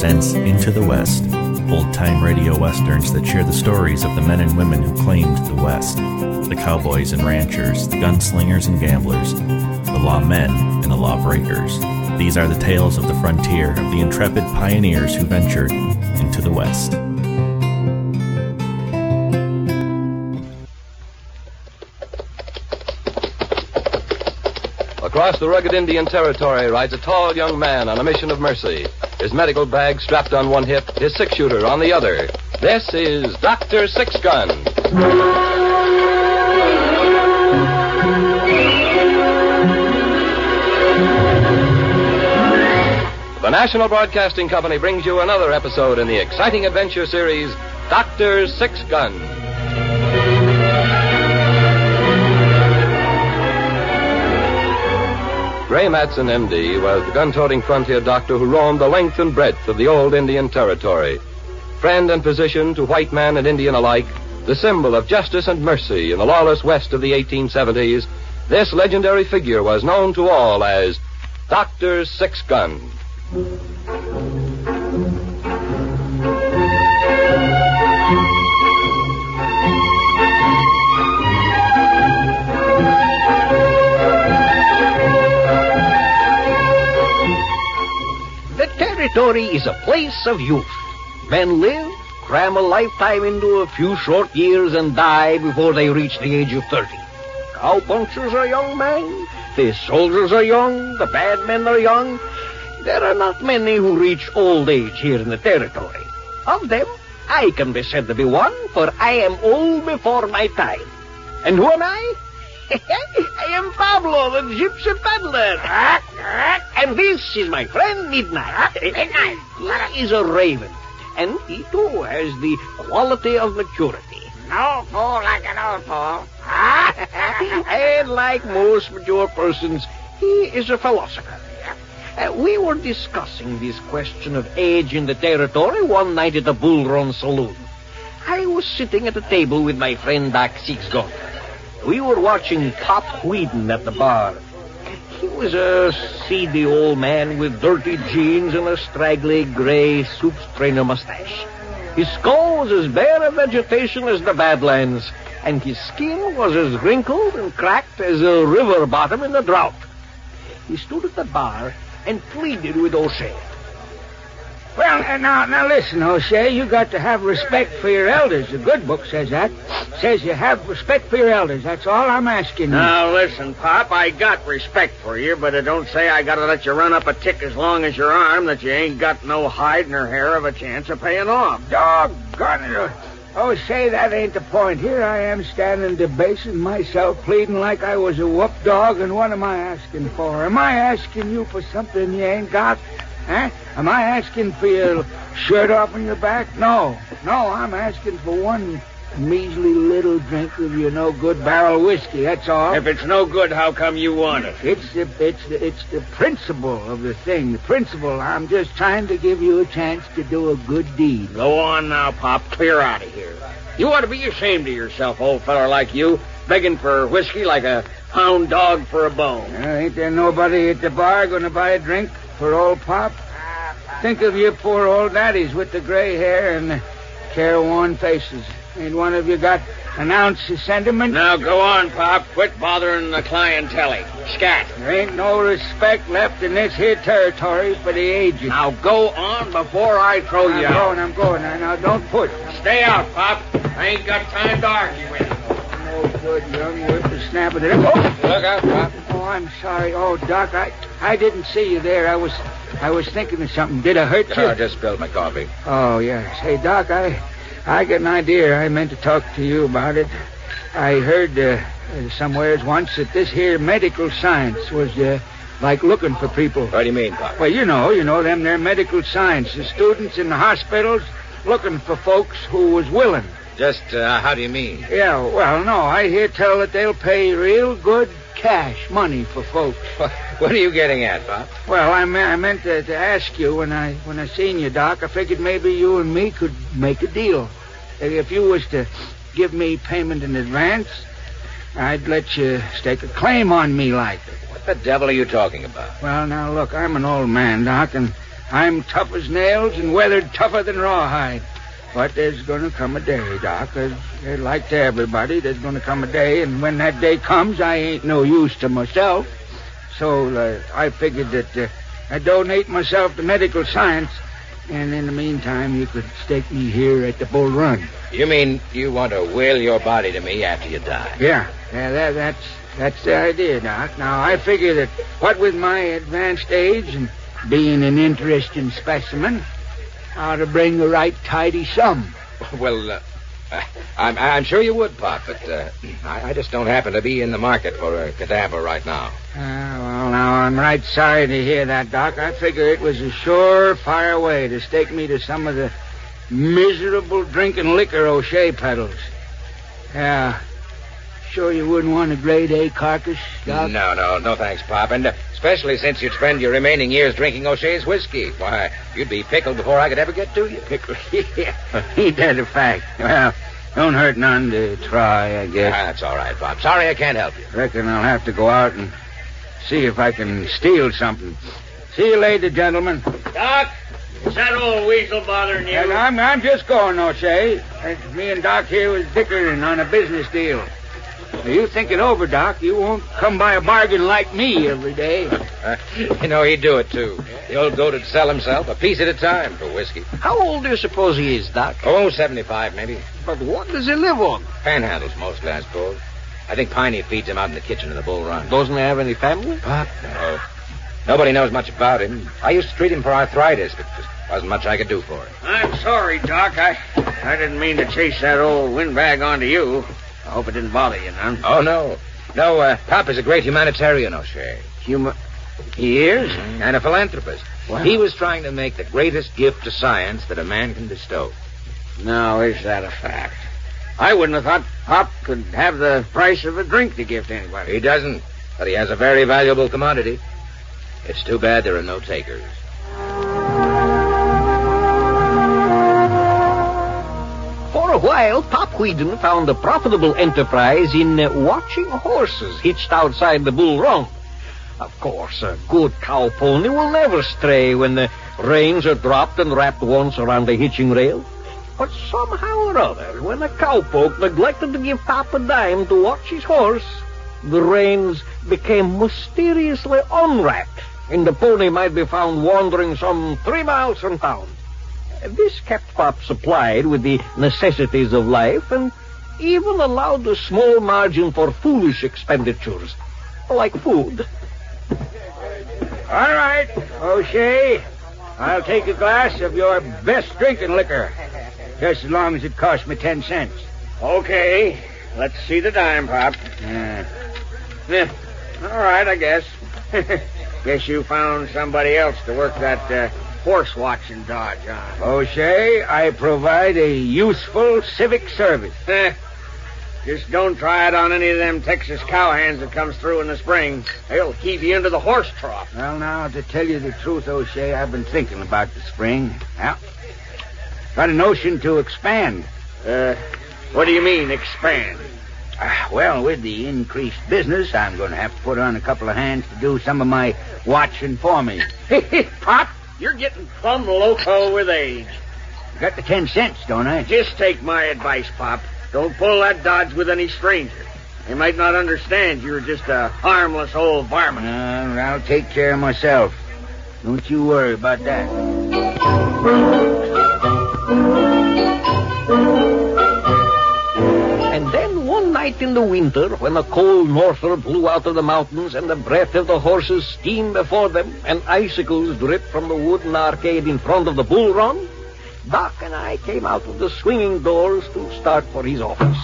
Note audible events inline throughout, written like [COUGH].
presents Into the West, old time radio westerns that share the stories of the men and women who claimed the West the cowboys and ranchers, the gunslingers and gamblers, the lawmen and the lawbreakers. These are the tales of the frontier of the intrepid pioneers who ventured into the West. Across the rugged Indian territory rides a tall young man on a mission of mercy. His medical bag strapped on one hip, his six shooter on the other. This is Dr. Six Gun. The National Broadcasting Company brings you another episode in the exciting adventure series, Dr. Six Gun. Ray Matson, M.D., was the gun-toting frontier doctor who roamed the length and breadth of the old Indian territory. Friend and physician to white man and Indian alike, the symbol of justice and mercy in the lawless West of the 1870s, this legendary figure was known to all as Dr. Six Gun. Territory is a place of youth. Men live, cram a lifetime into a few short years, and die before they reach the age of 30. Cowpunchers are young men, the soldiers are young, the bad men are young. There are not many who reach old age here in the territory. Of them, I can be said to be one, for I am old before my time. And who am I? [LAUGHS] I am Pablo, the gypsy peddler. And this is my friend Midnight. Midnight. He is a raven. And he too has the quality of maturity. No fool like an old fool. [LAUGHS] and like most mature persons, he is a philosopher. Uh, we were discussing this question of age in the territory one night at the Bull Run Saloon. I was sitting at a table with my friend Doc Sixgun. We were watching Pop Wheaton at the bar. He was a seedy old man with dirty jeans and a straggly gray soup strainer mustache. His skull was as bare of vegetation as the Badlands, and his skin was as wrinkled and cracked as a river bottom in a drought. He stood at the bar and pleaded with O'Shea. Well, now, now listen, O'Shea. You got to have respect for your elders. The good book says that. Says you have respect for your elders. That's all I'm asking you. Now, listen, Pop, I got respect for you, but it don't say I gotta let you run up a tick as long as your arm that you ain't got no hide nor hair of a chance of paying off. Doggone it. O'Shea, oh, that ain't the point. Here I am standing debasing myself, pleading like I was a whoop dog, and what am I asking for? Am I asking you for something you ain't got? Huh? Am I asking for your shirt off on your back? No. No, I'm asking for one measly little drink of your no good barrel whiskey, that's all. If it's no good, how come you want it? It's the it's the it's the principle of the thing. The principle. I'm just trying to give you a chance to do a good deed. Go on now, Pop. Clear out of here. You ought to be ashamed of yourself, old feller like you, begging for whiskey like a hound dog for a bone. Uh, ain't there nobody at the bar going to buy a drink for old Pop? Think of your poor old daddies with the gray hair and the careworn faces. Ain't one of you got an ounce of sentiment? Now go on, Pop. Quit bothering the clientele. Scat. There ain't no respect left in this here territory for the aged. Now go on before I throw I'm you out. going, I'm going. Now, now, don't push. Stay out, Pop. I ain't got time to argue with you. No good, young whippersnapper. Oh, Look out, Pop. oh, I'm sorry. Oh, Doc, I, I didn't see you there. I was, I was thinking of something. Did I hurt you? I just spilled my coffee. Oh, yes. Hey, Doc, I, I got an idea. I meant to talk to you about it. I heard uh, somewheres once that this here medical science was uh, like looking for people. What do you mean, Pop? Well, you know, you know them. They're medical science. The students in the hospitals looking for folks who was willing. Just, uh, how do you mean? Yeah, well, no, I hear tell that they'll pay real good cash money for folks. [LAUGHS] What are you getting at, Pop? Well, I, me- I meant to, to ask you when I when I seen you, Doc. I figured maybe you and me could make a deal. If you was to give me payment in advance, I'd let you stake a claim on me, like. What the devil are you talking about? Well, now look, I'm an old man, Doc, and I'm tough as nails and weathered tougher than rawhide. But there's going to come a day, Doc. As, as like to everybody, there's going to come a day, and when that day comes, I ain't no use to myself. So uh, I figured that uh, I'd donate myself to medical science, and in the meantime, you could stake me here at the Bull Run. You mean you want to will your body to me after you die? Yeah, yeah, that, that's that's the idea, Doc. Now I figure that what with my advanced age and being an interesting specimen, Ought to bring the right tidy sum. Well, uh, I'm, I'm sure you would, Pop, but uh, I, I just don't happen to be in the market for a cadaver right now. Ah, well, now I'm right sorry to hear that, Doc. I figure it was a surefire way to stake me to some of the miserable drinking liquor O'Shea peddles. Yeah. Sure you wouldn't want a grade A carcass, Doc? No, no, no thanks, Pop. And uh, especially since you'd spend your remaining years drinking O'Shea's whiskey. Why, you'd be pickled before I could ever get to you. [LAUGHS] Pickle. yeah. Ain't that a fact? Well, don't hurt none to try, I guess. Ah, that's all right, Pop. Sorry I can't help you. Reckon I'll have to go out and see if I can steal something. See you later, gentlemen. Doc, is that old weasel bothering And I'm, I'm just going, O'Shea. Uh, Me and Doc here was dickering on a business deal. Now, You think it over, Doc. You won't come by a bargain like me every day. [LAUGHS] You know, he'd do it, too. The old goat would sell himself a piece at a time for whiskey. How old do you suppose he is, Doc? Oh, 75, maybe. But what does he live on? Panhandles mostly, I suppose. I think Piney feeds him out in the kitchen in the Bull Run. Doesn't he have any family? Pop? No. Nobody knows much about him. I used to treat him for arthritis, but just wasn't much I could do for him. I'm sorry, Doc. I I didn't mean to chase that old windbag onto you. I hope it didn't bother you none. Oh, no. No, uh, Pop is a great humanitarian, O'Shea. Huma- he is? And a philanthropist. Wow. He was trying to make the greatest gift to science that a man can bestow. Now, is that a fact? I wouldn't have thought Pop could have the price of a drink to give to anybody. He doesn't, but he has a very valuable commodity. It's too bad there are no takers. For a while, Pop Wheaton found a profitable enterprise in uh, watching horses hitched outside the bull run. Of course, a good cow pony will never stray when the reins are dropped and wrapped once around the hitching rail. But somehow or other, when a cowpoke neglected to give Pop a dime to watch his horse, the reins became mysteriously unwrapped, and the pony might be found wandering some three miles from town. This kept Pop supplied with the necessities of life and even allowed a small margin for foolish expenditures, like food. All right, O'Shea. I'll take a glass of your best drinking liquor. Just as long as it costs me ten cents. Okay. Let's see the dime, Pop. Uh, Yeah. All right, I guess. [LAUGHS] guess you found somebody else to work that uh, horse watching dodge on. O'Shea, I provide a useful civic service. [LAUGHS] Eh, Just don't try it on any of them Texas cowhands that comes through in the spring. They'll heave you into the horse trough. Well, now, to tell you the truth, O'Shea, I've been thinking about the spring. Yeah. Got a notion to expand. Uh, what do you mean, expand? Ah, Well, with the increased business, I'm going to have to put on a couple of hands to do some of my watching for me. [LAUGHS] Pop, you're getting plumb loco with age. Got the ten cents, don't I? Just take my advice, Pop. Don't pull that dodge with any stranger. They might not understand you're just a harmless old varmint. Uh, I'll take care of myself. Don't you worry about that. And then one night in the winter, when a cold norther blew out of the mountains and the breath of the horses steamed before them and icicles dripped from the wooden arcade in front of the bull run, Doc and I came out of the swinging doors to start for his office.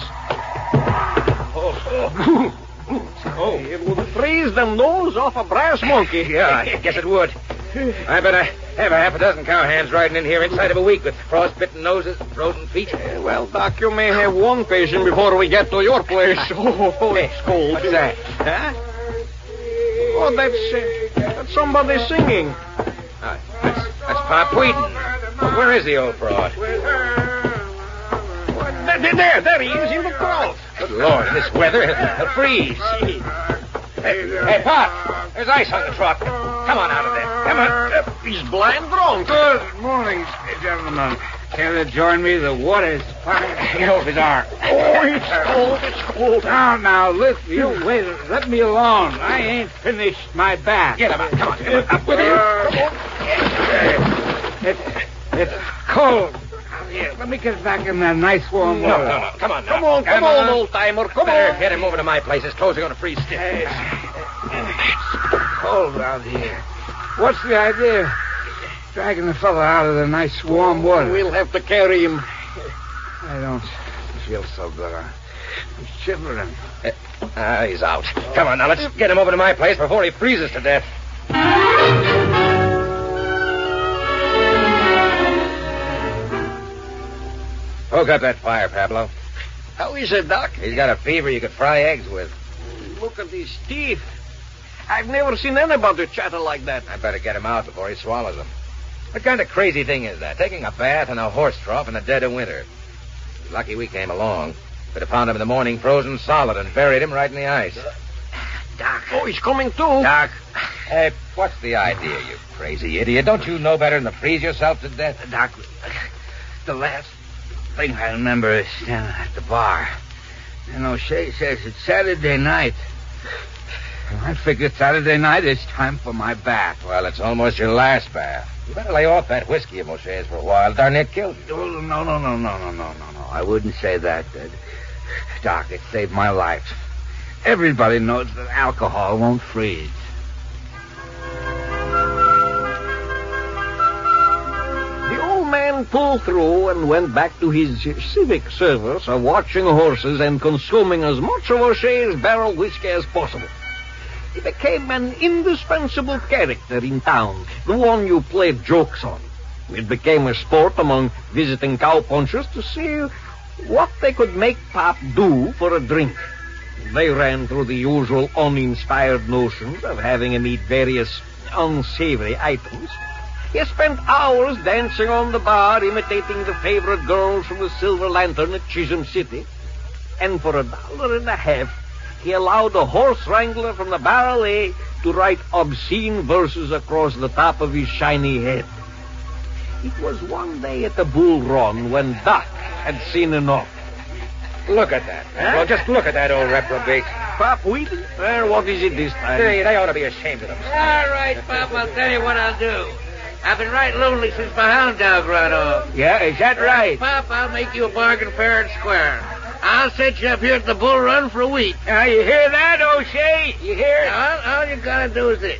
[LAUGHS] Oh, it would freeze the nose off a brass monkey. Yeah, I guess it would. [LAUGHS] I bet I have a half a dozen cowhands riding in here inside of a week with frostbitten noses and frozen feet. Well, Doc, you may have one patient before we get to your place. [LAUGHS] Oh, it's cold. What's that? Huh? Oh, that's, uh, that's somebody singing. Ah, that's, that's Pop Wheaton. Where is the old fraud? There, there, there, there he is in the crowd. Good Lord, this weather, he'll freeze. Hey, hey, Pop, there's ice on the truck. Come on out of there. Come on. He's blind drunk. Good morning, gentlemen. Care to join me? The water's fine. Get off his arm. Oh, it's cold. It's cold. Now, now, listen, you wait. Let me alone. I ain't finished my bath. Get him out. Come on. Come on. Up with you. Uh, It's, it's cold. Here, let me get back in that nice warm water. no, no. no. Come on now. Come on, come on, old timer. Come on. Get him over to my place. His clothes are going to freeze stiff. It's cold out here. What's the idea? Dragging the fellow out of the nice warm water. We'll have to carry him. I don't feel so good. I'm shivering. Ah, he's out. Come on now. Let's get him over to my place before he freezes to death. Poke up that fire, Pablo. How is it, Doc? He's got a fever you could fry eggs with. Look at these teeth. I've never seen anybody chatter like that. I better get him out before he swallows them. What kind of crazy thing is that? Taking a bath in a horse trough in the dead of winter. Lucky we came along. Could have found him in the morning frozen solid and buried him right in the ice. Doc. Oh, he's coming too. Doc. Hey, what's the idea, you crazy idiot? Don't you know better than to freeze yourself to death? Doc, the last thing I remember is standing at the bar. And O'Shea says it's Saturday night. And I figured Saturday night is time for my bath. Well, it's almost your last bath. You better lay off that whiskey of O'Shea's for a while. Darn it killed you. Oh, no, no, no, no, no, no, no, no. I wouldn't say that. Uh, Doc, it saved my life. Everybody knows that alcohol won't freeze. The old man pulled through and went back to his civic service of watching horses and consuming as much of O'Shea's barrel whiskey as possible. He became an indispensable character in town, the one you played jokes on. It became a sport among visiting cowpunchers to see what they could make Pop do for a drink. They ran through the usual uninspired notions of having him eat various unsavory items. He spent hours dancing on the bar, imitating the favorite girls from the Silver Lantern at Chisholm City. And for a dollar and a half, he allowed a horse wrangler from the ballet eh, to write obscene verses across the top of his shiny head. It was one day at the bull run when Doc had seen enough. Look at that. Well, just look at that old reprobate. Pop Wheaton? Well, what is it this time? Hey, they ought to be ashamed of themselves. All right, Pop, I'll tell you what I'll do. I've been right lonely since my hound dog run off. Yeah, is that right? Pop, I'll make you a bargain fair and square. I'll set you up here at the bull run for a week. Now, you hear that, O'Shea? You hear it? All, all you gotta do is this.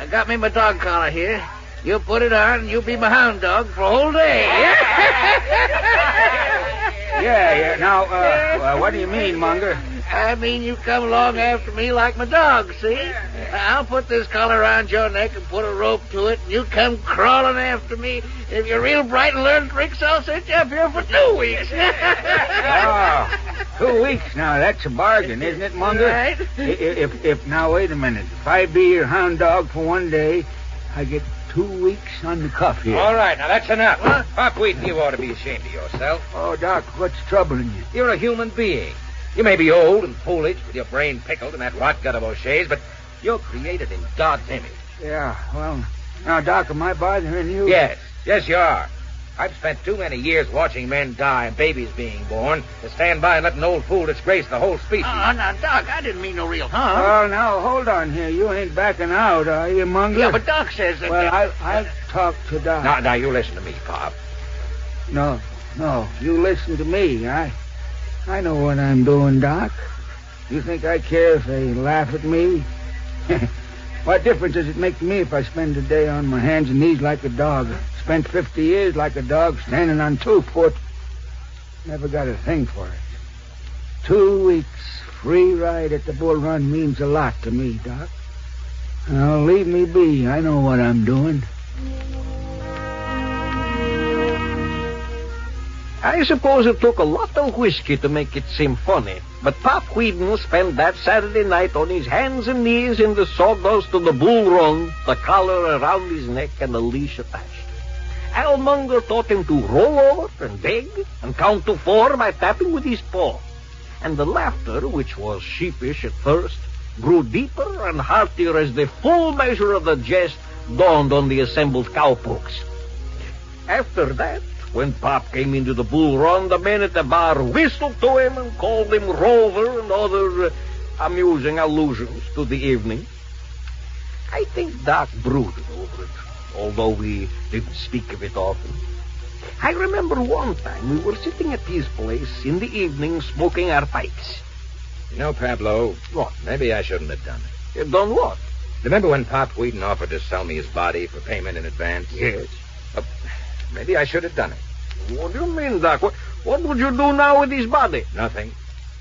I got me my dog collar here. You put it on, and you'll be my hound dog for a whole day. [LAUGHS] Yeah, yeah. Now, uh, well, what do you mean, Munger? I mean, you come along after me like my dog, see? I'll put this collar around your neck and put a rope to it, and you come crawling after me. If you're real bright and learn tricks, I'll set you up here for two weeks. Oh, [LAUGHS] two weeks now. That's a bargain, isn't it, Munger? Right. I- If, if, now, wait a minute. If I be your hound dog for one day, I get two weeks on the cuff here. All right, now that's enough. Huh? Pop Wheaton, you ought to be ashamed of yourself. Oh, Doc, what's troubling you? You're a human being. You may be old and foolish with your brain pickled in that rot gut of O'Shea's, but you're created in God's image. Yeah, well, now, Doc, am I bothering you? Yes, yes, you are. I've spent too many years watching men die and babies being born to stand by and let an old fool disgrace the whole species. Oh, now, Doc, I didn't mean no real harm. Well, now, hold on here. You ain't backing out, are you, Munger? yeah, but Doc says that... Well, I'll, I'll talk to Doc. now, now, you listen to me, Pop. No, no, you listen to me. I, I know what I'm doing, Doc. You think I care if they laugh at me? [LAUGHS] what difference does it make to me if I spend a day on my hands and knees like a dog? Spent 50 years like a dog standing on two foot. Never got a thing for it. Two weeks free ride at the bull run means a lot to me, Doc. Now, leave me be. I know what I'm doing. I suppose it took a lot of whiskey to make it seem funny, but Pop Wheaton spent that Saturday night on his hands and knees in the sawdust of the bull run, the collar around his neck and the leash attached. Al Munger taught him to roll over and beg and count to four by tapping with his paw. And the laughter, which was sheepish at first, grew deeper and heartier as the full measure of the jest dawned on the assembled cowpokes. After that, when Pop came into the bull run, the men at the bar whistled to him and called him Rover and other uh, amusing allusions to the evening. I think Doc brooded over it, although we didn't speak of it often. I remember one time we were sitting at his place in the evening smoking our pipes. You know, Pablo, What? maybe I shouldn't have done it. You done what? Remember when Pop Wheaton offered to sell me his body for payment in advance? Yes. Uh, maybe I should have done it. What do you mean, Doc? What, what would you do now with his body? Nothing.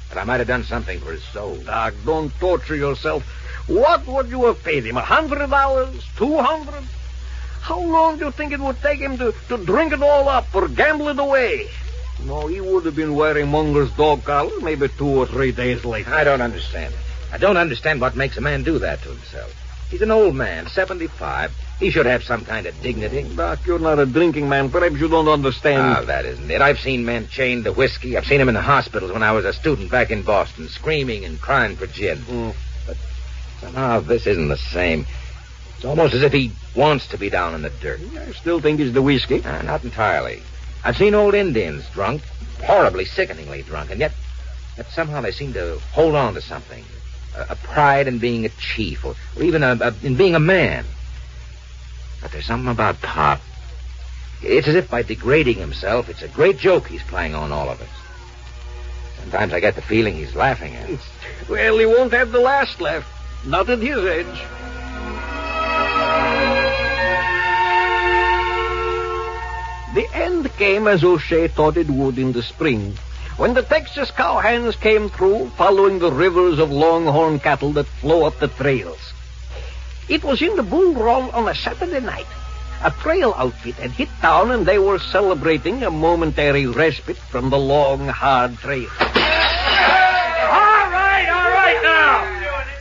But I might have done something for his soul. Doc, don't torture yourself. What would you have paid him? A hundred dollars? Two hundred? How long do you think it would take him to, to drink it all up or gamble it away? No, he would have been wearing Munger's dog collar maybe two or three days later. I don't understand. I don't understand what makes a man do that to himself. He's an old man, 75. He should have some kind of dignity. Doc, you're not a drinking man. Perhaps you don't understand. Ah, that isn't it. I've seen men chained to whiskey. I've seen them in the hospitals when I was a student back in Boston, screaming and crying for gin. Mm. But somehow this isn't the same. It's almost as if he wants to be down in the dirt. I still think it's the whiskey. Ah, not entirely. I've seen old Indians drunk, horribly, sickeningly drunk, and yet, yet somehow they seem to hold on to something. A, a pride in being a chief, or, or even a, a, in being a man. But there's something about Pop. It's as if by degrading himself, it's a great joke he's playing on all of us. Sometimes I get the feeling he's laughing at us. Well, he won't have the last laugh. Not at his age. The end came as O'Shea thought it would in the spring, when the Texas cowhands came through, following the rivers of longhorn cattle that flow up the trails. It was in the bull run on a Saturday night. A trail outfit had hit town, and they were celebrating a momentary respite from the long, hard trail. All right, all right now.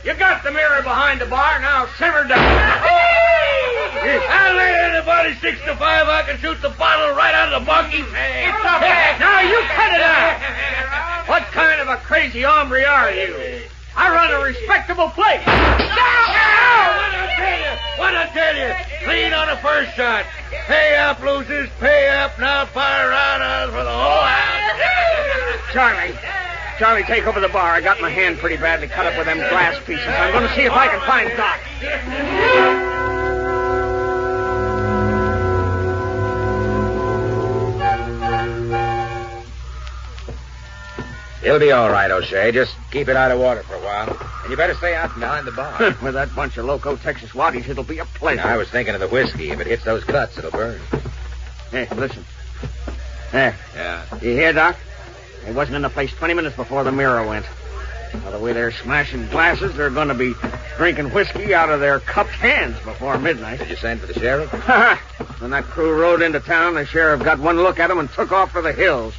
You got the mirror behind the bar. Now simmer down. Oh, I lay anybody six to five, I can shoot the bottle right out of the monkey's hand. Now you cut it out. What kind of a crazy hombre are you? I run a respectable place. Oh, what I tell you? What I tell you? Clean on the first shot. Pay up, losers. Pay up. Now fire around for the whole house. Charlie. Charlie, take over the bar. I got my hand pretty badly cut up with them glass pieces. I'm going to see if I can find Doc. He'll be all right, O'Shea. Just keep it out of water for a while. And you better stay out from behind the bar. [LAUGHS] with that bunch of loco Texas waddies, it'll be a pleasure. I was thinking of the whiskey. If it hits those cuts, it'll burn. Hey, listen. There. Yeah. You hear, Doc? They wasn't in the place 20 minutes before the mirror went. By the way they're smashing glasses, they're going to be drinking whiskey out of their cupped hands before midnight. Did you send for the sheriff? Ha [LAUGHS] ha. When that crew rode into town, the sheriff got one look at 'em and took off for the hills.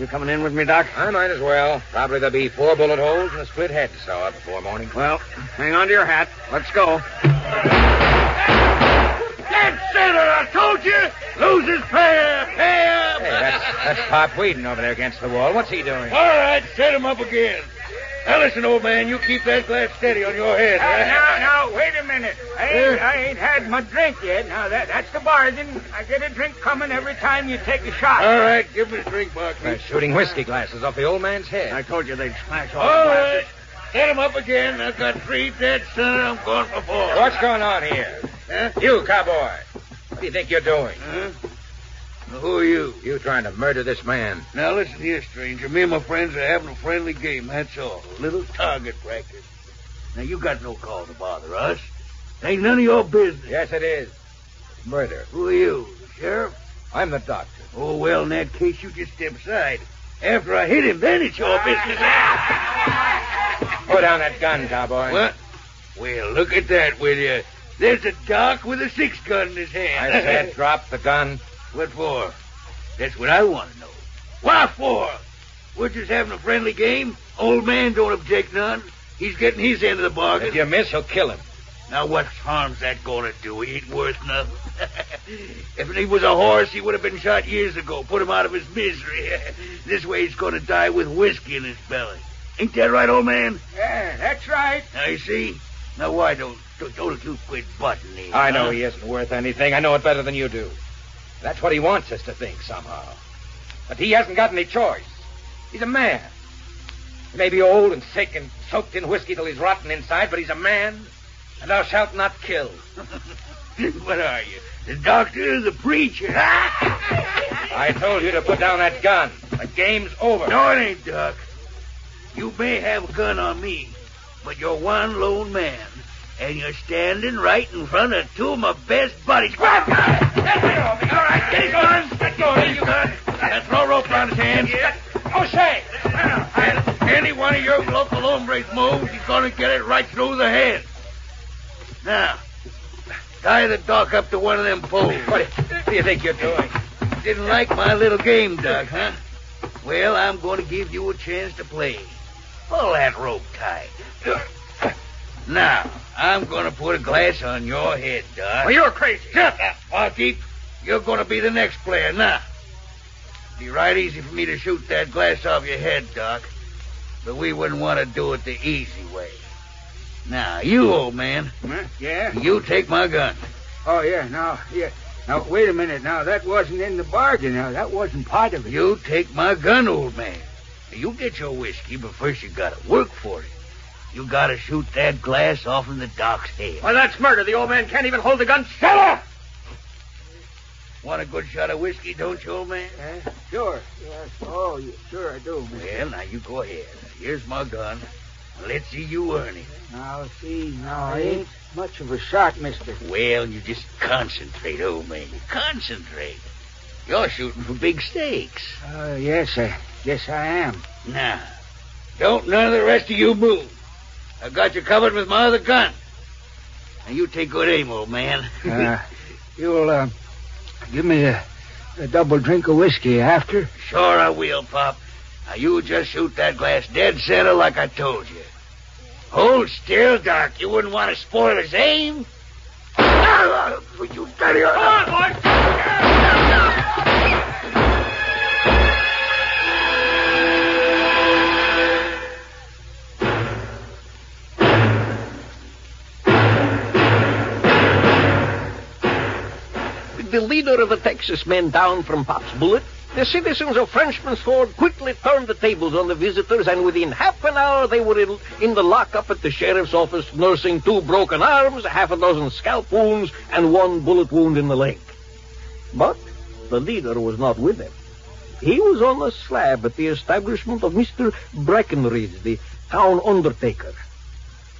You coming in with me, Doc? I might as well. Probably there'll be four bullet holes and a split head to saw up before morning. Well, hang on to your hat. Let's go. That's it, I told you. Losers pay up. Pay up. Hey, that's, that's Pop Wheaton over there against the wall. What's he doing? All right, set him up again. Now listen, old man, you keep that glass steady on your head. Now, now, now, wait a minute. I ain't, I ain't had my drink yet. Now, that, that's the bargain. I get a drink coming every time you take a shot. All right, give me a drink box. Uh, shooting whiskey glasses off the old man's head. I told you they'd smash all All the right. glasses. Set him up again. I've got three dead son. I'm going for four. What's going on here? Huh? You, cowboy. What do you think you're doing? Huh? Who are you? You trying to murder this man. Now listen here, stranger. Me and my friends are having a friendly game, that's all. A little target practice. Now you got no call to bother us. Ain't none of your business. Yes, it is. Murder. Who are you? The sheriff? I'm the doctor. Oh, well, in that case, you just step aside. After I hit him, then it's your business. Put down that gun, cowboy. What? Well, look at that, will you? There's a doc with a six gun in his hand. I said drop the gun. What for? That's what I want to know. What for? We're just having a friendly game. Old man don't object none. He's getting his end of the bargain. If you miss, he'll kill him. Now, what harm's that going to do? He ain't worth nothing. [LAUGHS] if he was a horse, he would have been shot years ago. Put him out of his misery. [LAUGHS] this way, he's going to die with whiskey in his belly. Ain't that right, old man? Yeah, that's right. Now, you see, Now, why don't, don't, don't you quit butting him? I know huh? he isn't worth anything. I know it better than you do. That's what he wants us to think somehow. But he hasn't got any choice. He's a man. He may be old and sick and soaked in whiskey till he's rotten inside, but he's a man, and thou shalt not kill. [LAUGHS] what are you? The doctor or the preacher? [LAUGHS] I told you to put down that gun. The game's over. No, it ain't, Doc. You may have a gun on me, but you're one lone man, and you're standing right in front of two of my best buddies. Grab gun! Let me off. All right, get his gun. Let go of you, throw rope around his hands. O'Shea! And any one of your local hombres moves, he's going to get it right through the head. Now, tie the doc up to one of them poles. What, what do you think you're doing? Didn't like my little game, Doc, huh? Well, I'm going to give you a chance to play. Pull that rope tight. Now, I'm going to put a glass on your head, Doc. Well, you're crazy. Shut up, Barkeep. You're going to be the next player. Now, It'd be right easy for me to shoot that glass off your head, Doc. But we wouldn't want to do it the easy way. Now, you, old man, Huh? Yeah? you take my gun. Oh, yeah. Now, yeah. Now, wait a minute. Now, that wasn't in the bargain. Now, that wasn't part of it. You take my gun, old man. You get your whiskey, but first you gotta work for it. You gotta shoot that glass off in the doc's head. Well, that's murder. The old man can't even hold the gun. Shut up! Want a good shot of whiskey, don't you, old man? Eh? Sure. Yes. Oh, yeah, sure I do, mister. Well, now you go ahead. Here's my gun. Let's see you earn it. Now, see, now, I ain't much of a shot, mister. Well, you just concentrate, old man. Concentrate. You're shooting for big stakes. Uh, yes, I, yes, I am. Now, don't none of the rest of you move. I've got you covered with my other gun. Now, you take good aim, old man. [LAUGHS] Uh, you'll, uh, give me a, a double drink of whiskey after? Sure I will, Pop. Now you just shoot that glass dead center like I told you. Hold still, Doc. You wouldn't want to spoil his aim. [LAUGHS] Ah, You steady on. Come on, boy. With the leader of the Texas men down from Pop's bullet, the citizens of Frenchman's Ford quickly turned the tables on the visitors, and within half an hour they were in, in the lockup at the sheriff's office, nursing two broken arms, half a dozen scalp wounds, and one bullet wound in the leg. But the leader was not with them. He was on the slab at the establishment of Mr. Breckenridge, the town undertaker.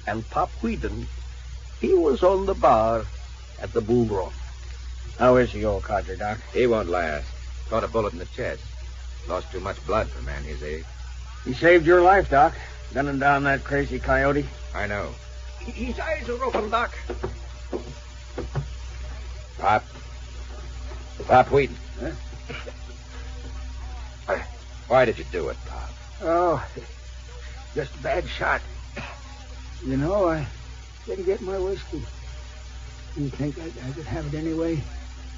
And Pop Wheaton, he was on the bar at the Bull Run. How is the old codger, Doc? He won't last. Caught a bullet in the chest. Lost too much blood for a man his age. He saved your life, Doc. Gunning down that crazy coyote. I know. His eyes are open, Doc. Pop. Pop Wheaton. Huh? Why did you do it, Pop? Oh, just a bad shot. You know, I didn't get my whiskey. You think I, I could have it anyway?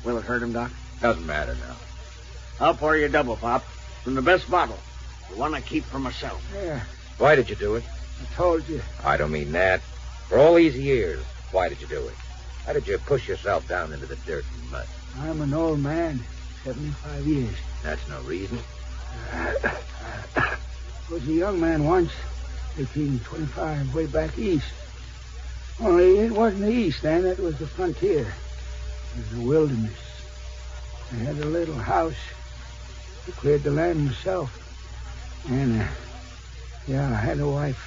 Will it hurt him, Doc? Doesn't matter now. I'll pour you a double, Pop. From the best bottle. The one I keep for myself. Yeah, Why did you do it? I told you. I don't mean that. For all these years, why did you do it? Why did you push yourself down into the dirt and mud? I'm an old man, 75 years. That's no reason. I was a young man once, 1825, way back east. Only it wasn't the east then, it was the frontier. It was the wilderness. I had a little house. I cleared the land myself. And, uh, yeah, I had a wife,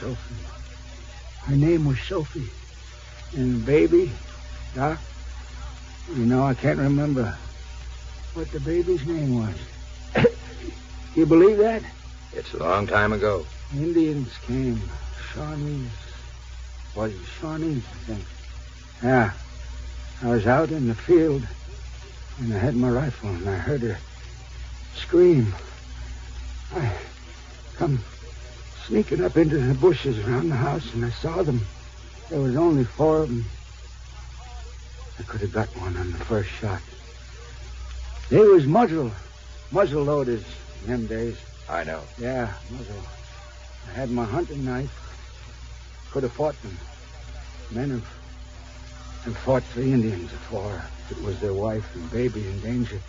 Sophie. Her name was Sophie. And the baby, Doc, you know, I can't remember what the baby's name was. [COUGHS] you believe that? It's a long time ago. Indians came. Shawnees. Was it Shawnees, I think? Yeah. I was out in the field, and I had my rifle, and I heard her scream. I come sneaking up into the bushes around the house, and I saw them. There was only four of them. I could have got one on the first shot. They was muzzle, muzzle loaders in them days. I know. Yeah, muzzle. I had my hunting knife. Could have fought them. Men have, have fought for the Indians before. It was their wife and baby in danger.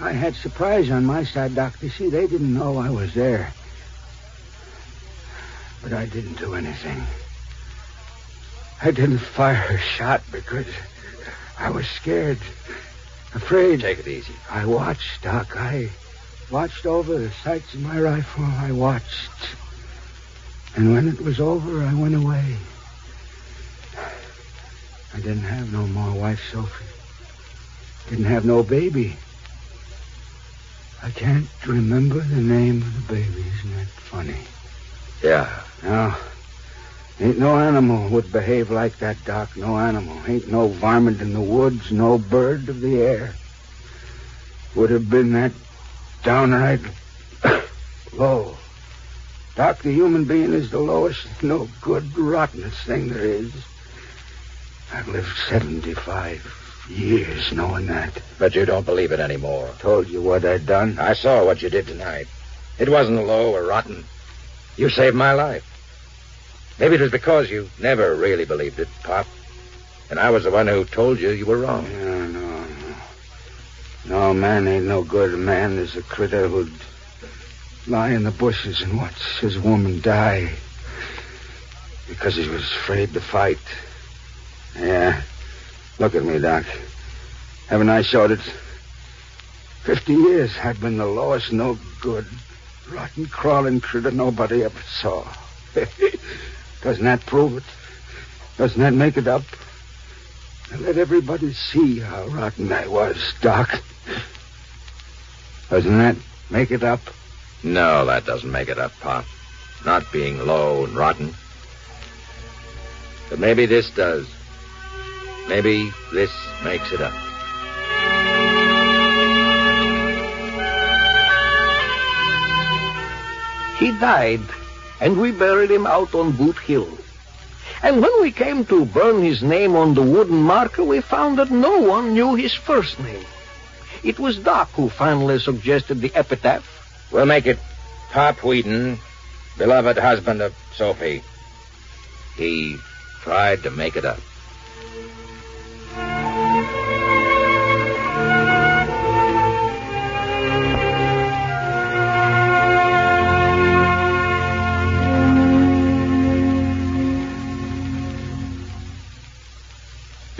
I had surprise on my side, Doctor. See, they didn't know I was there. But I didn't do anything. I didn't fire a shot because I was scared, afraid. Take it easy. I watched, Doc. I watched over the sights of my rifle. I watched. And when it was over, I went away. I didn't have no more wife, Sophie. Didn't have no baby. I can't remember the name of the baby. Isn't that funny? Yeah. No. Ain't no animal would behave like that, Doc. No animal. Ain't no varmint in the woods, no bird of the air. Would have been that downright [COUGHS] low. Doc, the human being is the lowest, no good, rottenest thing there is. I've lived 75 years knowing that. But you don't believe it anymore. Told you what I'd done. I saw what you did tonight. It wasn't low or rotten. You saved my life. Maybe it was because you never really believed it, Pop. And I was the one who told you you were wrong. No, no, no. No, man ain't no good. A man is a critter who'd lie in the bushes and watch his woman die because he was afraid to fight. Yeah. Look at me, Doc. Haven't I showed it? Fifty years I've been the lowest, no good, rotten, crawling critter nobody ever saw. [LAUGHS] Doesn't that prove it? Doesn't that make it up? And let everybody see how rotten I was, Doc. Doesn't that make it up? No, that doesn't make it up, Pop. Not being low and rotten. But maybe this does. Maybe this makes it up. He died, and we buried him out on Boot Hill. And when we came to burn his name on the wooden marker, we found that no one knew his first name. It was Doc who finally suggested the epitaph. We'll make it Pop Wheaton, beloved husband of Sophie. He tried to make it up.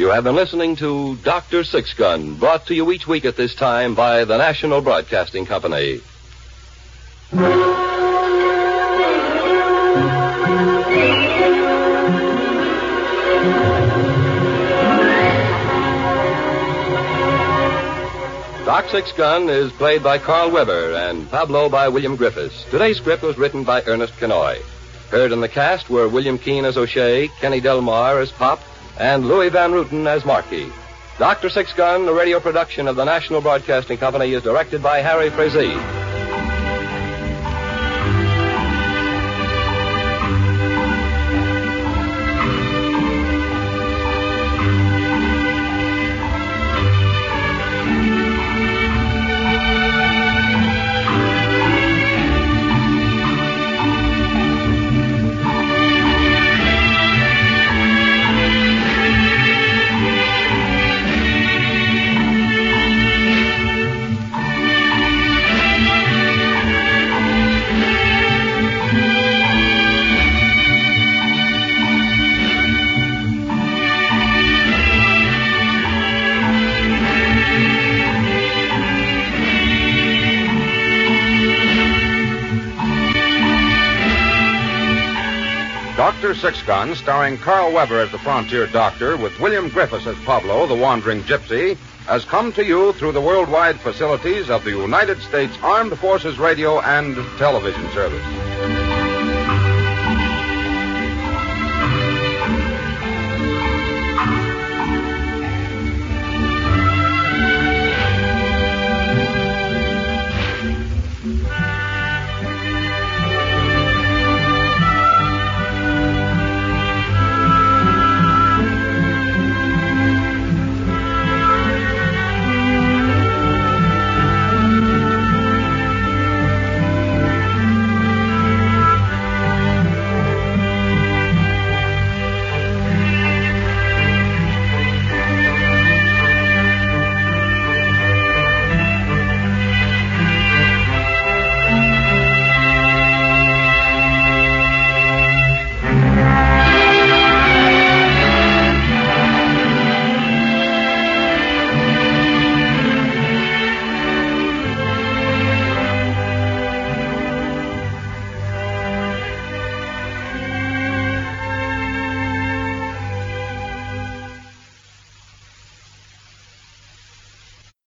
You have been listening to Dr. Six Gun, brought to you each week at this time by the National Broadcasting Company. Doc Six Gun is played by Karl Weber and Pablo by William Griffis. Today's script was written by Ernest Kinoy. Heard in the cast were William Keane as O'Shea, Kenny Delmar as Pop, and Louis Van Rooten as Marquis. Dr. Six Gun, a radio production of the National Broadcasting Company, is directed by Harry Frazee. Six Gun, starring Karl Weber as the frontier doctor, with William Griffis as Pablo, the wandering gypsy, has come to you through the worldwide facilities of the United States Armed Forces Radio and Television Service.